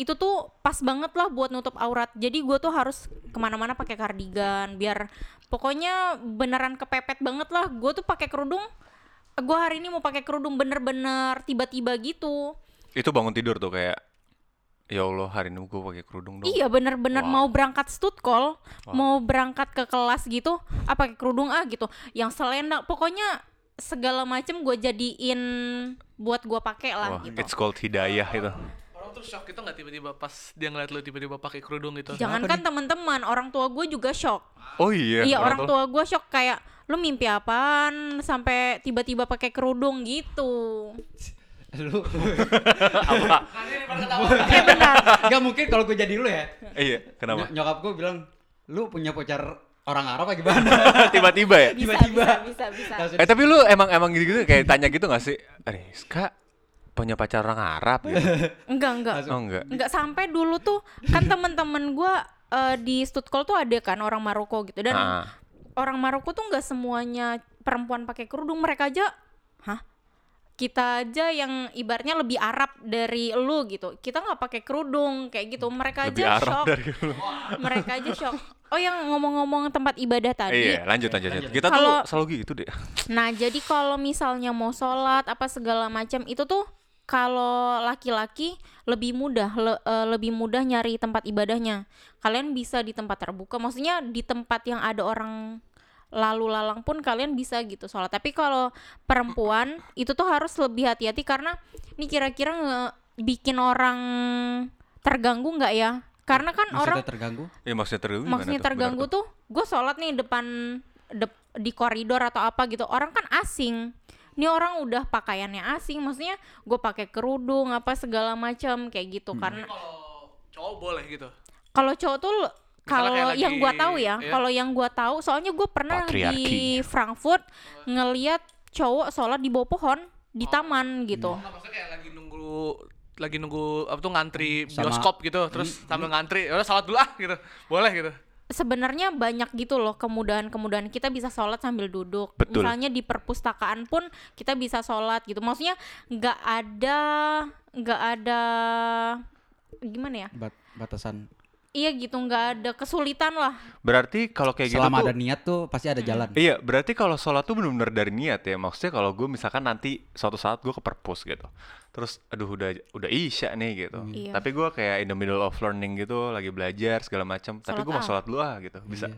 itu tuh pas banget lah buat nutup aurat jadi gue tuh harus ke mana-mana pakai kardigan biar pokoknya beneran kepepet banget lah gue tuh pakai kerudung gue hari ini mau pakai kerudung bener-bener tiba-tiba gitu Itu bangun tidur tuh kayak Ya Allah hari ini gue pakai kerudung dong. iya bener-bener Wow. mau berangkat stutkol mau berangkat ke kelas gitu ah pakai kerudung ah gitu yang selendang pokoknya segala macem gue jadiin buat gue pakai lah Wah, gitu it's called hidayah itu. Orang tuh shock itu nggak tiba-tiba pas dia ngeliat lu tiba-tiba pakai kerudung gitu. jangankan teman-teman orang tua gue juga shock Oh iya. Iya orang tua gue shock kayak lu mimpi apaan sampai tiba-tiba pakai kerudung gitu. [LAUGHS] Lu Iya benar. Gak mungkin kalau gue jadi lu ya. Iya, kenapa? Ny- nyokap gue bilang, "Lu punya pacar orang Arab apa gimana?" [LAUGHS] Tiba-tiba ya? Bisa Tiba-tiba. bisa bisa bisa. Langsung Eh tapi lu emang emang gitu-gitu kayak tanya gitu gak sih? Rizka punya pacar orang Arab gitu? [LAUGHS] Enggak enggak. Oh enggak. Enggak sampai dulu tuh kan teman-teman gue eh, di Stutkol tuh ada kan orang Maroko gitu dan Ah. orang Maroko tuh nggak semuanya perempuan pakai kerudung mereka aja hah kita aja yang ibaratnya lebih Arab dari lu gitu kita nggak pakai kerudung kayak gitu mereka Lebih aja Arab shock dari lu. mereka aja shock oh yang ngomong-ngomong tempat ibadah tadi Iya, lanjut lanjut. lanjut. Kita Kalau- tuh selalu gitu deh. Nah, jadi kalau misalnya mau sholat apa segala macam itu tuh kalau laki-laki lebih mudah le- eh, lebih mudah nyari tempat ibadahnya. Kalian bisa di tempat terbuka, maksudnya di tempat yang ada orang lalu lalang pun kalian bisa gitu sholat. Tapi kalau perempuan itu tuh harus lebih hati-hati karena ini kira-kira nge- bikin orang terganggu nggak ya? Karena kan orang Maksudnya terganggu. Iya maksudnya terganggu maksudnya tuh? terganggu Gimana tuh gue sholat nih depan dep- di koridor atau apa gitu orang kan asing ini orang udah pakaiannya asing maksudnya gue pakai kerudung apa segala macam kayak gitu. Karena Kalau cowok boleh gitu. kalau cowok tuh l- kalau kayak yang lagi- gua tahu ya iya. kalau yang gua tahu soalnya gue pernah di Patriarki. Frankfurt ngeliat cowok sholat di bawah pohon di taman gitu. Nggak, maksudnya kayak lagi nunggu lagi nunggu apa tuh ngantri Sama- bioskop gitu terus sambil ngantri ya udah salat dulu ah gitu. Boleh gitu sebenarnya banyak gitu loh kemudahan-kemudahan kita bisa sholat sambil duduk Betul. misalnya di perpustakaan pun kita bisa sholat gitu maksudnya nggak ada nggak ada gimana ya Bat- batasan. Iya gitu nggak ada kesulitan lah Berarti kalau kayak gitu Selama tuh ada niat tuh pasti ada jalan. Iya, berarti kalau sholat tuh benar-benar dari niat ya. Maksudnya kalau gue misalkan nanti suatu saat gue ke perpus gitu. Terus aduh udah udah isya nih gitu. Iya. Tapi gue kayak in the middle of learning gitu, lagi belajar segala macam. Tapi gue mau ah. sholat dulu ah gitu. Bisa.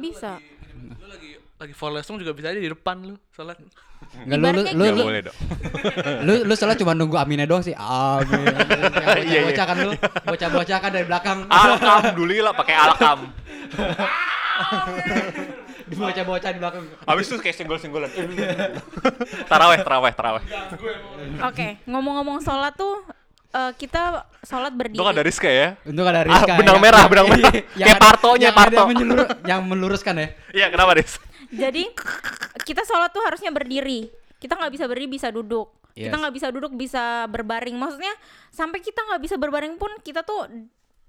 bisa lu lagi lagi for lesson juga bisa aja di depan lu salat Enggak lu lu Ibaratnya lu Gak lu, boleh dong. [LAUGHS] lu, lu salah cuma nunggu aminnya doang sih. Amin. [LAUGHS] Iya, iya. Bocah-bocah kan lu, bocah-bocah kan dari belakang. Alhamdulillah pakai alkam. [LAUGHS] Bocah-bocah di belakang. Habis itu kayak singgol-singgolan. taraweh, taraweh, taraweh. oke ngomong-ngomong sholat tuh eh, kita sholat berdiri. Itu ada Rizka ya? Untuk ada Ah, Rizka. benang yang- merah, benang merah. yang Kayak partonya, yang parto. menyelur- yang meluruskan ya. Iya, kenapa Riz? Jadi kita sholat tuh harusnya berdiri. Kita nggak bisa berdiri, bisa duduk. Kita Yes. nggak bisa duduk, bisa berbaring. Maksudnya sampai kita nggak bisa berbaring pun kita tuh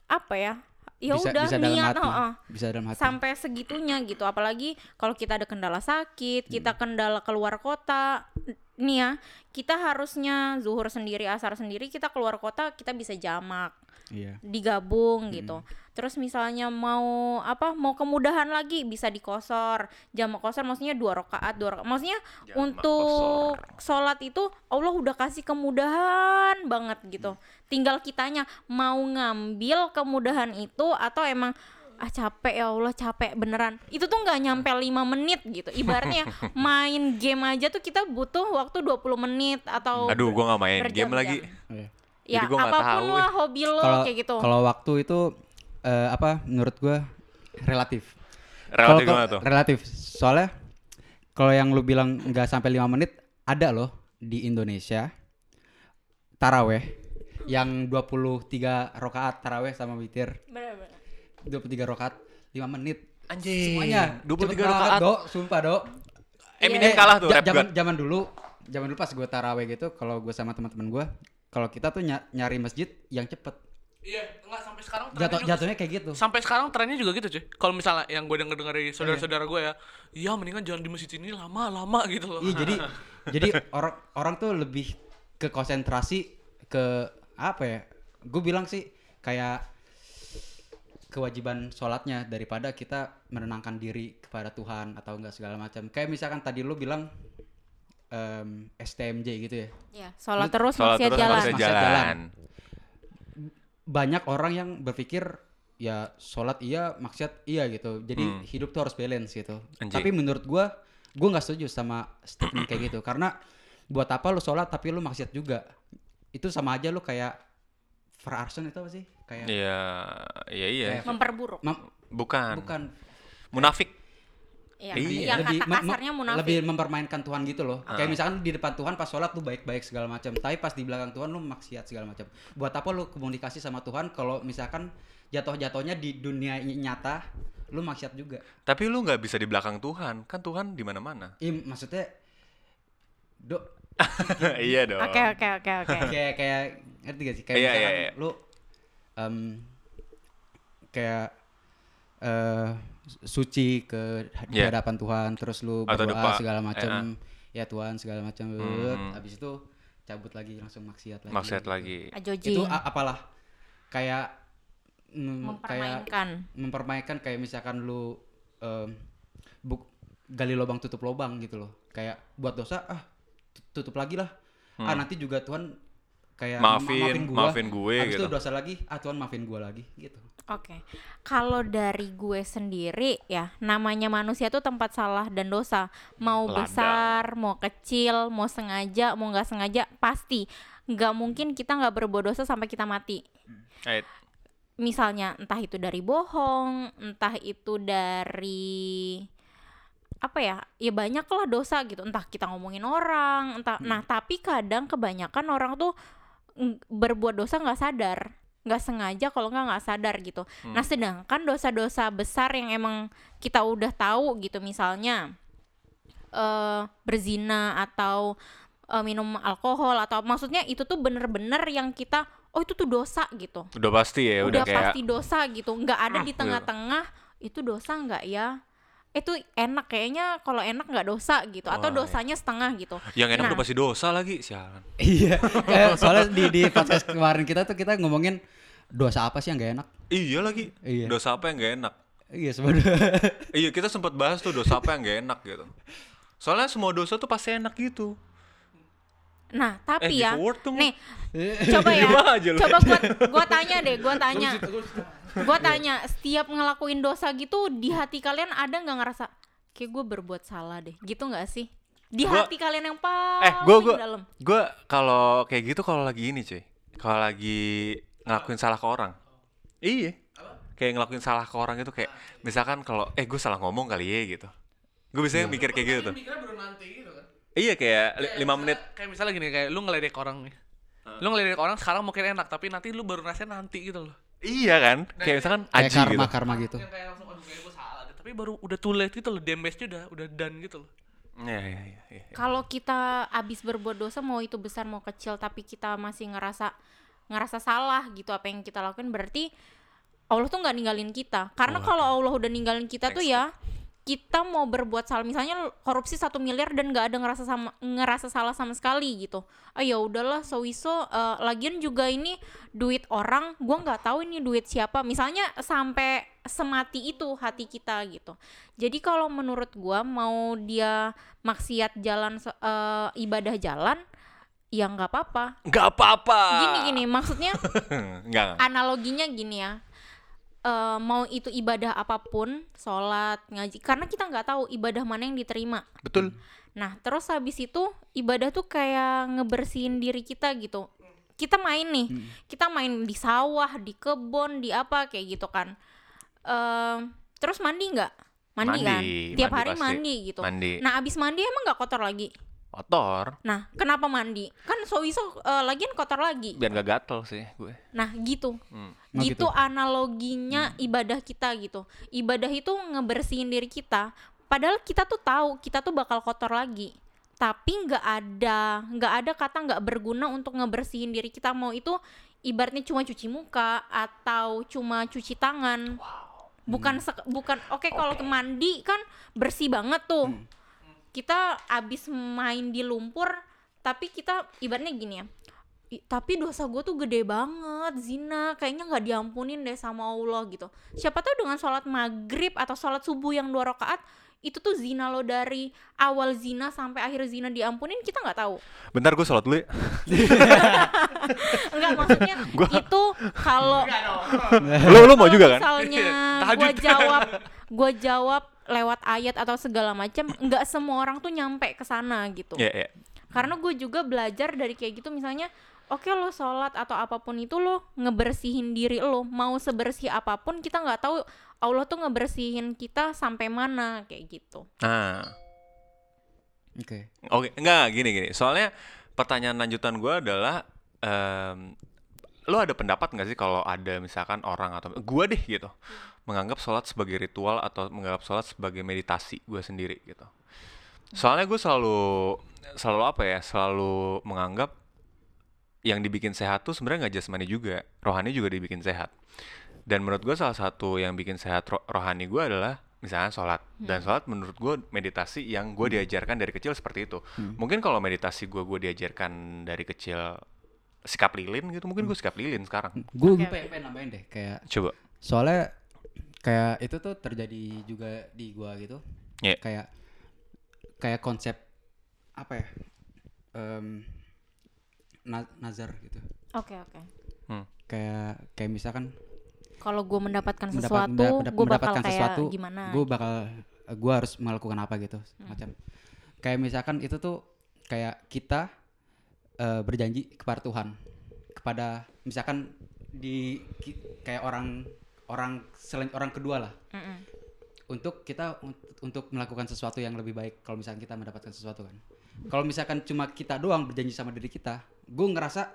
apa ya? Ya bisa, udah bisa dalam niat, hati. heeh. Bisa dalam hati. sampai segitunya gitu. Apalagi kalau kita ada kendala sakit, kita kendala keluar kota. Nih ya, kita harusnya zuhur sendiri, asar sendiri, kita keluar kota, kita bisa jamak Iya. digabung gitu. Terus misalnya mau apa mau kemudahan lagi bisa dikosor. Jamak kosor maksudnya dua rakaat, dua rakaat. Maksudnya Jamak untuk sholat itu Allah udah kasih kemudahan banget gitu. Tinggal kitanya mau ngambil kemudahan itu atau emang ah capek ya Allah capek beneran itu tuh nggak nyampe lima menit gitu ibaratnya [LAUGHS] main game aja tuh kita butuh waktu 20 menit atau Aduh, gua nggak main game lagi. Ya Jadi gua apa pun tahu, lah hobi lo Kalau kayak gitu kalau waktu itu eh, apa menurut gua relatif. Relatif gimana tuh? Relatif. Soalnya kalau yang lu bilang nggak sampai lima menit ada loh di Indonesia taraweh yang 23 rakaat taraweh sama witir Bener-bener. 23 rakaat 5 menit Anjing. semuanya 23 Cepet banget, rakaat. Dok, sumpah dok Eminem Eh, kalah tuh zaman zaman dulu zaman dulu pas gue taraweh gitu kalau gue sama teman-teman gue kalau kita tuh ny- nyari masjid yang cepet Iya, enggak sampai sekarang trennya jatuh juga jatuhnya kayak gitu sampai sekarang trennya juga gitu cuy kalau misalnya yang gue denger denger dari saudara-saudara gue ya iya mendingan jangan di masjid ini lama-lama gitu loh Iya jadi [LAUGHS] jadi orang orang tuh lebih ke konsentrasi ke apa ya? Gue bilang sih kayak kewajiban sholatnya daripada kita menenangkan diri kepada Tuhan atau enggak segala macam. Kayak misalkan tadi lu bilang em, STMJ gitu ya. Ya, sholat Lu- terus Sholat maksiat terus jalan. maksiat Maksiat jalan. jalan. Banyak orang yang berpikir ya sholat iya, maksiat iya gitu. Jadi Hmm. hidup tuh harus balance gitu. Anjing. Tapi menurut gua, gua nggak setuju sama statement kayak gitu. Karena buat apa lu sholat tapi lu maksiat juga? Itu sama aja lu kayak verarson itu apa sih? Kayak Iya, iya iya. Kayak- Memperburuk. mem- Bukan. bukan Munafik. Ya, Iya. yang kata me- me- kasarnya munafik. lebih mempermainkan Tuhan gitu loh. Ah. Kayak misalkan di depan Tuhan pas sholat lu baik-baik segala macam, tapi pas di belakang Tuhan lu maksiat segala macam. Buat apa lu komunikasi sama Tuhan kalau misalkan jatuh-jatuhnya di dunia ny- nyata lu maksiat juga. Tapi lu nggak bisa di belakang Tuhan. Kan Tuhan di mana-mana. Ih, maksudnya do [LAUGHS] iya dong. Oke, oke, oke, oke. [LAUGHS] kayak kayak ngerti gak sih kayak Iya, misalkan iya, iya. lu em, kayak eh suci ke di Iya. hadapan Tuhan terus lu berdoa depan- segala macam ya Tuhan segala macam Hmm. habis itu cabut lagi langsung maksiat lagi Maksiat gitu. lagi. Ajoji. itu apalah kayak mm, kayak mempermainkan. mempermainkan kayak misalkan lu em, buk- gali lubang tutup lubang gitu loh kayak buat dosa ah tut- tutup lagi lah ah nanti juga Tuhan kayak ma- Hmm. Maafin- gua. maafin gue Habis gitu. itu dosa lagi ah Tuhan maafin gua lagi gitu Oke. Kalau dari gue sendiri ya, namanya manusia tuh tempat salah dan dosa. Mau Ladang. besar, mau kecil, mau sengaja, mau nggak sengaja, pasti nggak mungkin kita nggak berbuat dosa sampai kita mati. Eh, Misalnya entah itu dari bohong, entah itu dari apa ya ya banyak lah dosa gitu entah kita ngomongin orang entah nah tapi kadang kebanyakan orang tuh berbuat dosa nggak sadar. Nggak sengaja kalau nggak nggak sadar gitu. Nah sedangkan dosa-dosa besar yang emang kita udah tahu gitu misalnya eh berzina atau eh, minum alkohol atau maksudnya itu tuh bener-bener yang kita oh itu tuh dosa gitu. Udah pasti ya, udah, udah, kayak pasti dosa gitu. Nggak ada di gitu. tengah-tengah itu dosa nggak ya itu enak kayaknya kalau enak nggak dosa gitu atau Oh, iya. dosanya setengah gitu yang enak Nah. udah pasti dosa lagi, sialan. iya Kayak soalnya di di podcast kemarin kita tuh kita ngomongin dosa apa sih yang gak enak Iya lagi. Iya. Dosa apa yang gak enak? iya sebenarnya iya, kita sempat bahas tuh dosa apa yang gak enak gitu. Soalnya semua dosa tuh pasti enak gitu. nah Eh, tapi give ya nih coba ya coba gua gua tanya deh gua tanya gua tanya setiap ngelakuin dosa gitu di hati kalian ada nggak ngerasa kayak gue berbuat salah deh gitu nggak sih di Gua- hati kalian yang paling Eh, gua gua dalam gua kalau kayak gitu kalau lagi ini, cuy. Kalau lagi ngelakuin salah ke orang. Iya. Kayak ngelakuin salah ke orang itu kayak misalkan kalau eh gue salah ngomong kali ya gitu. Gue biasanya mikir kayak gitu tuh. mikirnya baru nanti gitu kan Iya kayak li- lima menit. kayak misalnya gini kayak lu ngeledek orang nih Lu ngelirik orang sekarang mungkin enak, tapi nanti lu baru rasain nanti gitu loh. Iya kan? Kayak misalkan kayak aji karma gitu. karma gitu Yang kayak langsung aduh kayak gue salah deh. Tapi baru udah too late gitu loh, damage-nya udah udah done gitu loh. Iya, iya, iya, iya. Kalau kita abis berbuat dosa mau itu besar mau kecil tapi kita masih ngerasa ngerasa salah gitu apa yang kita lakukan berarti Allah tuh nggak ninggalin kita. Karena Waduh. kalau Allah udah ninggalin kita tuh Thanks, ya kita mau berbuat salah. Misalnya korupsi satu miliar dan nggak ada ngerasa sama ngerasa salah sama sekali gitu. Ah ya udahlah sowiso eh, lagian juga ini duit orang gua nggak tahu ini duit siapa. Misalnya sampai semati itu hati kita gitu. Jadi kalau menurut gua mau dia maksiat jalan eh, ibadah jalan ya nggak apa-apa. Nggak apa-apa. gini gini maksudnya [LAUGHS] analoginya gini ya eh, mau itu ibadah apa pun sholat ngaji karena kita nggak tahu ibadah mana yang diterima. Betul. nah terus habis itu ibadah tuh kayak ngebersihin diri kita gitu. Kita main nih kita main di sawah di kebun di apa kayak gitu kan. Em, terus mandi nggak? Mandi, Mandi, kan? Tiap mandi hari pasti. mandi gitu. Mandi. nah abis mandi emang nggak kotor lagi Kotor. nah kenapa mandi? Kan sowiso eh, lagian kotor lagi. Biar gak gatel sih gue. nah gitu. Hmm. Oh, gitu. Gitu. analoginya ibadah kita gitu. Ibadah itu ngebersihin diri kita. Padahal kita tuh tahu kita tuh bakal kotor lagi. Tapi nggak ada nggak ada kata nggak berguna untuk ngebersihin diri kita. Mau itu ibaratnya cuma cuci muka atau cuma cuci tangan. Bukan sek- bukan oke kalau ke mandi kan bersih banget tuh kita abis main di lumpur tapi kita ibaratnya gini ya "Ih, tapi dosa gue tuh gede banget zina kayaknya nggak diampunin deh sama Allah gitu siapa tahu dengan sholat maghrib atau sholat subuh yang dua rakaat itu tuh zina lo dari awal zina sampai akhir zina diampunin kita nggak tahu Bentar gue sholat dulu ya. enggak maksudnya [LAUGHS] itu kalau lu lu mau juga kan? misalnya [LAUGHS] gue jawab gue jawab lewat ayat atau segala macam nggak semua orang tuh nyampe ke sana gitu. Iya, iya. karena gue juga belajar dari kayak gitu misalnya oke lo sholat atau apa pun itu lo ngebersihin diri lo. Mau sebersih apa pun kita nggak tahu Allah tuh ngebersihin kita sampai mana kayak gitu. Nah, oke. Oke, enggak gini gini. Soalnya pertanyaan lanjutan gue adalah em lo ada pendapat nggak sih kalau ada misalkan orang atau gue deh gitu menganggap sholat sebagai ritual atau menganggap sholat sebagai meditasi gue sendiri gitu. Soalnya gue selalu selalu apa ya selalu menganggap yang dibikin sehat tuh sebenarnya nggak jasmani juga, rohani juga dibikin sehat. Dan menurut gue salah satu yang bikin sehat ro- rohani gue adalah misalnya sholat. Dan sholat menurut gue meditasi yang gue diajarkan dari kecil seperti itu. Mungkin kalau meditasi gue gue diajarkan dari kecil sikap lilin gitu, mungkin gue sikap lilin sekarang. gue pengen, pengen nambahin deh kayak Coba. soalnya kayak itu tuh terjadi juga di gua gitu Iya. kayak kayak konsep apa ya Em, na- nazar gitu oke oke Hmm. kayak kayak misalkan kalau gue mendapatkan mendapat- sesuatu mendap- mendap- gue bakal mendapatkan kayak sesuatu gimana gue bakal gue harus melakukan apa gitu Hmm. macam kayak misalkan itu tuh kayak kita eh, berjanji kepada Tuhan kepada misalkan di ki- kayak orang orang selain orang kedua lah. Mm-mm. untuk kita un- untuk melakukan sesuatu yang lebih baik kalau misalkan kita mendapatkan sesuatu kan. Kalau misalkan cuma kita doang berjanji sama diri kita gue ngerasa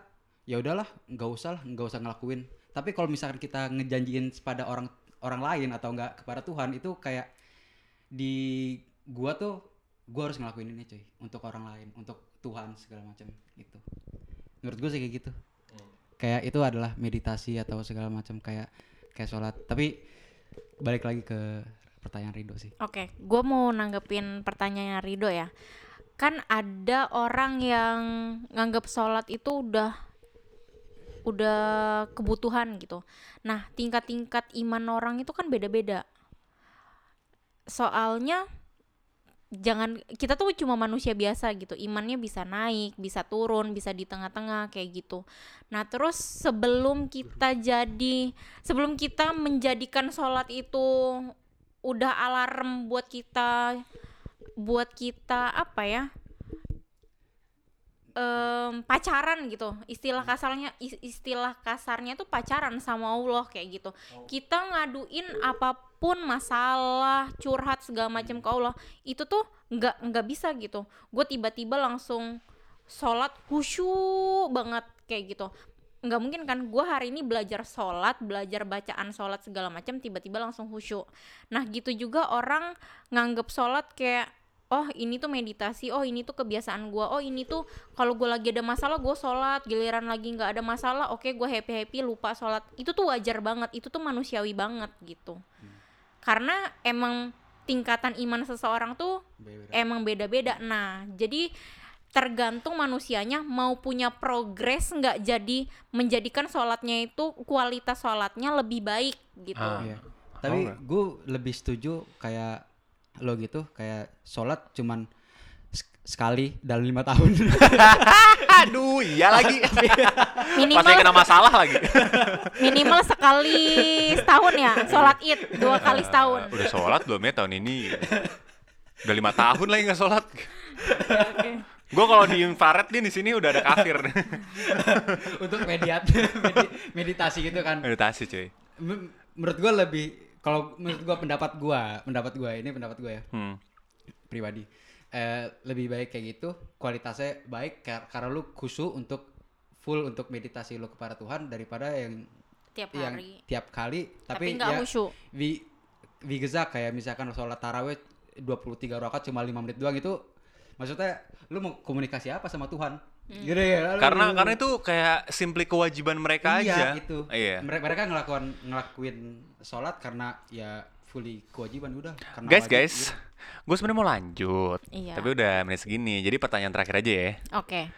ya udahlah nggak usah lah nggak usah ngelakuin. Tapi kalau misalkan kita ngejanjiin pada orang orang lain atau enggak kepada Tuhan itu kayak di gua tuh gua harus ngelakuin ini cuy untuk orang lain untuk Tuhan segala macam gitu. Menurut gue sih kayak gitu. Kayak itu adalah meditasi atau segala macam kayak kayak sholat tapi balik lagi ke pertanyaan Rido sih Oke, gue mau nanggepin pertanyaannya Rido ya. Kan ada orang yang nganggap sholat itu udah udah kebutuhan gitu. Nah, tingkat-tingkat iman orang itu kan beda-beda. Soalnya jangan kita tuh cuma manusia biasa gitu. Imannya bisa naik, bisa turun, bisa di tengah-tengah kayak gitu. Nah, terus sebelum kita jadi sebelum kita menjadikan sholat itu udah alarm buat kita buat kita apa ya em, pacaran gitu istilah kasarnya is- istilah kasarnya tuh pacaran sama Allah kayak gitu kita ngaduin apa pun masalah curhat segala macam ke Allah itu tuh nggak nggak bisa gitu. Gue tiba-tiba langsung sholat khusyuk banget kayak gitu. Nggak mungkin kan gue hari ini belajar sholat belajar bacaan sholat segala macam tiba-tiba langsung khusyuk. Nah gitu juga orang nganggep sholat kayak oh ini tuh meditasi oh ini tuh kebiasaan gue oh ini tuh kalau gue lagi ada masalah gue sholat giliran lagi nggak ada masalah oke gue happy happy lupa sholat. Itu tuh wajar banget itu tuh manusiawi banget gitu karena emang tingkatan iman seseorang tuh Beda-beda. emang beda-beda. Nah, jadi tergantung manusianya mau punya progres nggak jadi menjadikan sholatnya itu kualitas sholatnya lebih baik gitu. Ah. Iya. Tapi nggak? gue lebih setuju kayak lo gitu, kayak sholat cuman sekali dalam lima tahun. [LAUGHS] Aduh, iya lagi. Minimal saya kena masalah lagi. [LAUGHS] minimal sekali setahun ya sholat id dua kali setahun. Udah sholat belum ya tahun ini? Udah lima tahun lagi nggak sholat. Oke. Gue kalau di infrared nih di sini udah ada kafir. [LAUGHS] Untuk mediat, medi- meditasi gitu kan. Meditasi cuy. M- menurut gue lebih, kalau menurut gue pendapat gue, pendapat gue ini pendapat gue ya Hmm. pribadi. Eh, lebih baik kayak gitu, kualitasnya baik kar- karena lu khusyuk untuk full untuk meditasi lu kepada Tuhan daripada yang Tiap yang hari. tiap kali Tapi tapi, nggak ya khusyuk. wi wi gezak kayak misalkan sholat taraweh 23 rakaat cuma 5 menit doang itu maksudnya lu mau komunikasi apa sama Tuhan gitu ya lu- Karena lu- karena itu kayak simply kewajiban mereka iya, aja. itu Iya. mereka mereka ngelakuin ngelakuin sholat karena ya fully kewajiban udah karena Guys, wajib guys, gitu. gue sebenarnya mau lanjut. Iya. Tapi udah menit segini. Jadi pertanyaan terakhir aja ya. Oke.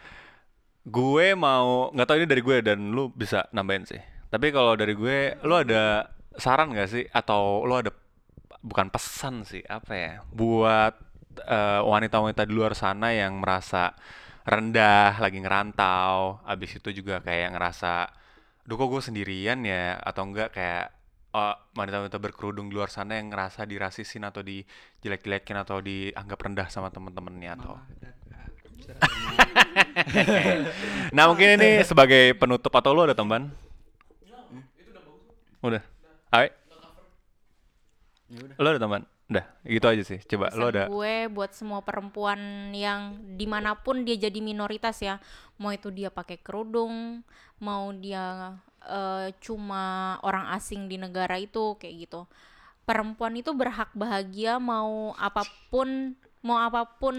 Gue mau nggak tahu ini dari gue dan lu bisa nambahin sih. Tapi kalau dari gue, lu ada saran gak sih atau lu ada bukan pesan sih apa ya buat eh, wanita-wanita di luar sana yang merasa rendah lagi ngerantau, abis itu juga kayak ngerasa, duh kok gue sendirian ya atau enggak kayak eh, wanita-wanita berkerudung di luar sana yang ngerasa dirasisin atau dijelek-jelekin atau dianggap rendah sama temen-temennya atau [LAUGHS] Nah mungkin ini sebagai penutup atau lu ada teman? Udah. Ayo. Ya udah. Lu ada teman? Udah, gitu aja sih. Coba lu Pesan ada. gue buat semua perempuan yang di mana pun dia jadi minoritas ya mau itu dia pakai kerudung mau dia eh, cuma orang asing di negara itu kayak gitu perempuan itu berhak bahagia mau apa pun mau apa pun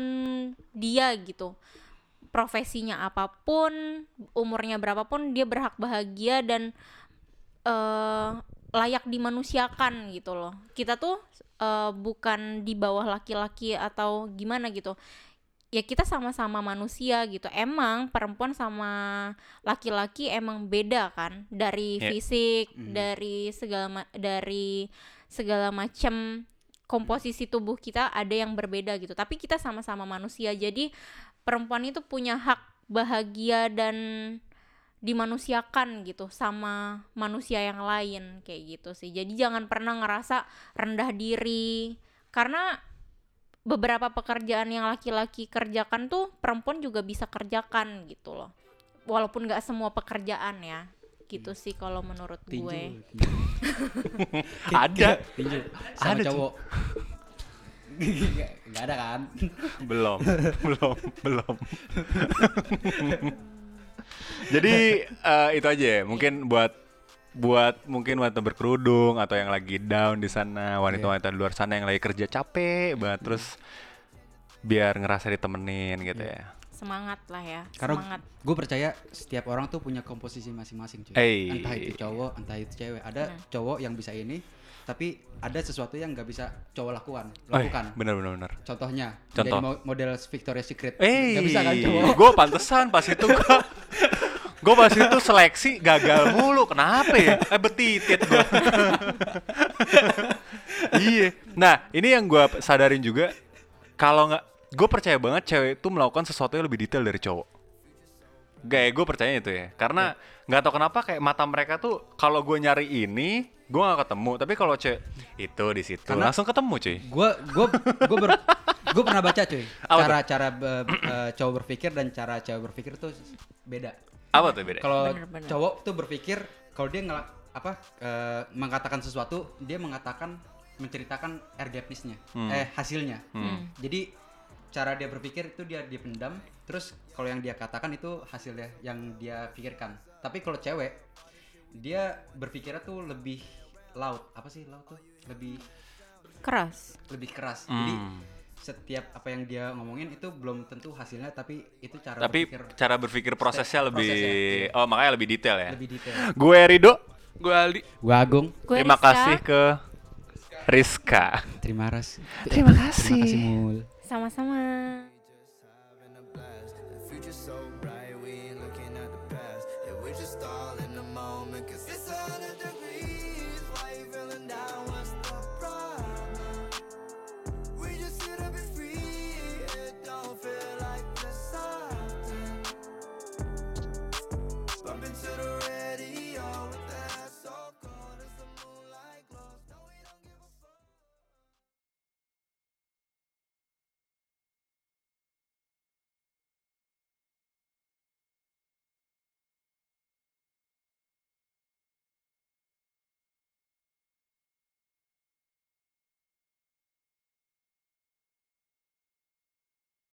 dia gitu profesinya apa pun umurnya berapapun dia berhak bahagia dan eh layak dimanusiakan gitu loh. Kita tuh eh, bukan di bawah laki-laki atau gimana gitu. Ya kita sama-sama manusia gitu. Emang perempuan sama laki-laki emang beda kan dari Ya. fisik, Mhm. dari segala ma- dari segala macam komposisi tubuh kita ada yang berbeda gitu. Tapi kita sama-sama manusia. Jadi perempuan itu punya hak bahagia dan dimanusiakan gitu sama manusia yang lain kayak gitu sih. Jadi jangan pernah ngerasa rendah diri karena beberapa pekerjaan yang laki-laki kerjakan tuh perempuan juga bisa kerjakan gitu loh. Walaupun nggak semua pekerjaan ya. Gitu sih kalau menurut tinju gue. tinju. [LAUGHS] Ada. tinju sama Ada, cowok Nggak- ada kan belum, [LAUGHS] belum, belum. [LAUGHS] Jadi eh, itu aja ya. Mungkin buat buat mungkin wanita berkerudung atau yang lagi down di sana, wanita-wanita di luar sana yang lagi kerja capek banget terus biar ngerasa ditemenin gitu ya. Semangat lah ya. karena Semangat. gue percaya setiap orang tuh punya komposisi masing-masing cuy Hey. entah itu cowok entah itu cewek ada Hmm. cowok yang bisa ini tapi ada sesuatu yang nggak bisa cowok lakukan Oh, lakukan bener bener bener. contohnya Contoh. model Victoria's Secret Eh, nggak bisa kan cowok gue pantesan pas itu gue [LAUGHS] gue pas itu seleksi gagal mulu. Kenapa ya? Eh betitit gue. iya. Nah ini yang gue sadarin juga kalau nggak gue percaya banget cewek itu melakukan sesuatu yang lebih detail dari cowok. Gak gue percaya itu ya. Karena nggak tahu kenapa kayak mata mereka tuh kalau gue nyari ini gue nggak ketemu. Tapi kalau cewek itu di situ Karena- langsung ketemu cuy. gue gue gue ber gue pernah baca cuy cara cara be- eh, cowok berpikir dan cara cewek berpikir tuh beda Apa tuh beda? kalau cowok tuh berpikir kalau dia ngelak apa eh, mengatakan sesuatu dia mengatakan menceritakan RDP-nya Hmm. eh hasilnya Hmm. jadi cara dia berpikir itu dia dia pendam terus kalau yang dia katakan itu hasilnya yang dia pikirkan tapi kalau cewek dia berpikirnya tuh lebih laut apa sih laut tuh lebih keras lebih keras jadi Hmm. Setiap apa yang dia ngomongin itu belum tentu hasilnya tapi itu cara Tapi berpikir cara berpikir prosesnya lebih prosesnya, iya. oh makanya lebih detail ya. lebih detail Gue Rido, Gue Aldi. gua Agung Gue terima Rizka. kasih ke Rizka. terima kasih Terima terima kasih Mul sama-sama